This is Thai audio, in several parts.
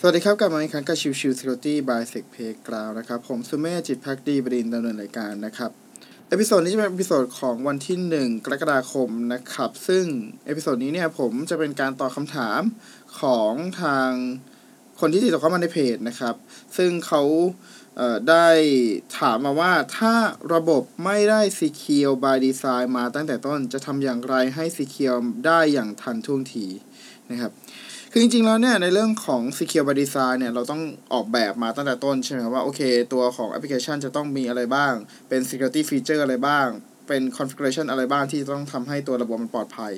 สวัสดีครับกลับมาอีกครั้งกับชิวชิว Security by s e c p a y g r o u n d นะครับ ผมสุเมธจิตภักดีบดินทร์ ดำเนินรายการนะครับ episode นี้จะเป็น episode ของวันที่ 1 กรกฎาคมนะครับ ซึ่ง episode นี้เนี่ยผมจะเป็นการตอบคำถามของทางคนที่ติดต่อเข้ามาในเพจนะครับ ซึ่งเขาได้ถามมาว่าถ้าระบบไม่ได้ Secure by Design มาตั้งแต่ต้นจะทำอย่างไรให้ Secure ได้อย่างทันท่วงทีนะครับ คือจริงๆแล้วเนี่ยในเรื่องของ Secure by Design เนี่ยเราต้องออกแบบมาตั้งแต่ต้นใช่ไหมครับว่าโอเค ตัวของแอปพลิเคชันจะต้องมีอะไรบ้าง เป็น Security Feature อะไรบ้างเป็น Configuration อะไรบ้างที่ต้องทำให้ตัวระบบมันปลอดภัย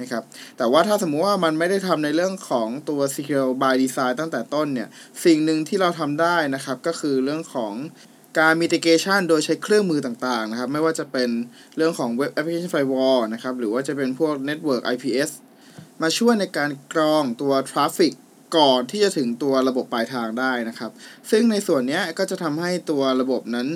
นะครับ แต่ว่าถ้าสมมุติว่ามันไม่ได้ทำในเรื่องของตัว Secure by Design ตั้งแต่ต้นเนี่ย สิ่งหนึ่งที่เราทำได้นะครับ ก็คือเรื่องของการ mitigation โดยใช้เครื่องมือต่างๆนะครับ ไม่ว่าจะเป็นเรื่องของ Web Application Firewall นะครับ หรือว่าจะเป็นพวก Network IPS มาช่วยในการกรองตัว traffic ก่อนที่จะถึงตัวระบบปลายทางได้นะครับ ซึ่งในส่วนนี้ก็จะทำให้ตัวระบบนั้น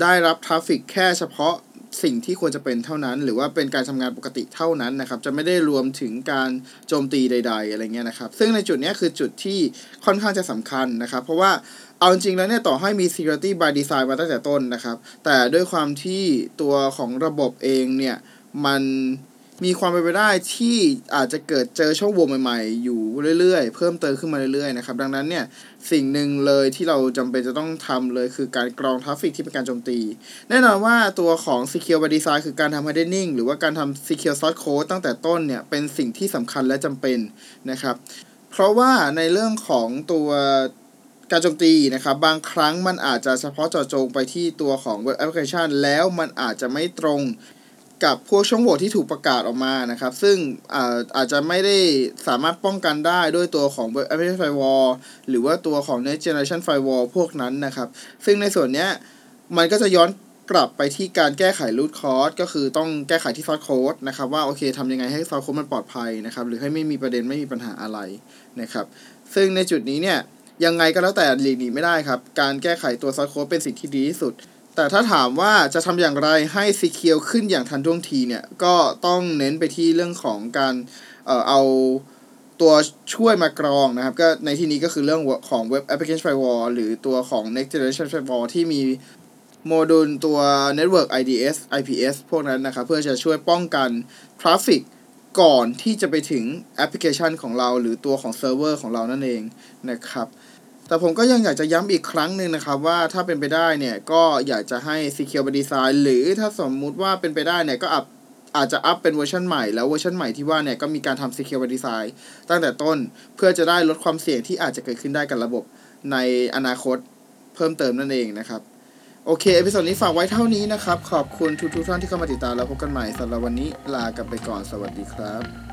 ได้รับ traffic แค่เฉพาะสิ่งที่ควรจะเป็นเท่านั้น หรือว่าเป็นการทำงานปกติเท่านั้นนะครับ จะไม่ได้รวมถึงการโจมตีใด ๆ อะไรเงี้ยนะครับ ซึ่งในจุดนี้คือจุดที่ค่อนข้างจะสำคัญนะครับ เพราะว่าเอาจริงแล้วเนี่ยต่อให้มี security by design มาตั้งแต่ต้นนะครับ แต่ด้วยความที่ตัวของระบบเองเนี่ยมัน มีความเป็นไปได้ที่อาจจะเกิดเจอช่องโหว่ใหม่ๆ อยู่เรื่อยๆ เพิ่มเติมขึ้นมาเรื่อยๆนะครับดังนั้นเนี่ยสิ่งหนึ่งเลยที่เราจำเป็นจะต้องทำเลยคือการกรอง traffic ที่เป็นการโจมตี แน่นอนว่าตัวของ Secure by Design คือการทำ hardening หรือว่าการทำ Secure Source Code ตั้งแต่ต้นเนี่ยเป็นสิ่งที่สำคัญและจำเป็นนะครับ เพราะว่าในเรื่องของตัวการโจมตีนะครับบางครั้งมันอาจจะเฉพาะเจาะจงไปที่ตัวของ Web Application แล้วมันอาจจะไม่ตรง กับพวกช่องโหว่ที่ถูกประกาศออกมานะครับ ซึ่งอาอาจจะไม่ได้สามารถป้องกันได้ด้วยตัวของ Application Firewall หรือว่าตัวของ Next Generation Firewall พวกนั้นนะครับ ซึ่งในส่วนนี้มันก็จะย้อนกลับไปที่การแก้ไข root cause ก็คือต้องแก้ไขที่ source code นะครับว่าโอเคทำยังไงให้ source code มันปลอดภัยนะครับ หรือให้ไม่มีประเด็นไม่มีปัญหาอะไรนะครับ ซึ่งในจุดนี้เนี่ยยังไงก็แล้วแต่หลีกหนีไม่ได้ครับ การแก้ไขตัว source code เป็นสิ่งที่ดีที่สุด แต่ถ้าถามว่าจะทำอย่างไรให้ Secure ขึ้นอย่างทันท่วงทีเนี่ย ก็ต้องเน้นไปที่เรื่องของการเอ่อเอาตัวช่วยมากรองนะครับ ก็ในที่นี้ก็คือเรื่องของ Web Application Firewall หรือตัวของ Next Generation Firewall ที่มีโมดูลตัว Network IDS IPS พวกนั้นนะครับ เพื่อจะช่วยป้องกันtraffic ก่อนที่จะไปถึงแอปพลิเคชันของเรา หรือตัวของเซิร์ฟเวอร์ของเรานั่นเองนะครับ แต่ผมก็ยังอยากจะย้ำอีกครั้งหนึ่งนะครับว่าถ้าเป็นไปได้เนี่ยก็อยากจะให้ Secure by Design หรือถ้าสมมุติว่าเป็นไปได้เนี่ยก็อัพอาจจะอัพเป็นเวอร์ชันใหม่แล้วเวอร์ชันใหม่ที่ว่าเนี่ยก็มีการทำ Secure by Design ตั้งแต่ต้นเพื่อจะได้ลดความเสี่ยงที่อาจจะเกิดขึ้นได้กับระบบในอนาคตเพิ่มเติมนั่นเองนะครับ โอเค episode นี้ฝากไว้เท่านี้นะครับ ขอบคุณทุกทุกท่านที่เข้ามาติดตามแล้วพบกันใหม่สำหรับวันนี้ลากันไปก่อนสวัสดีครับ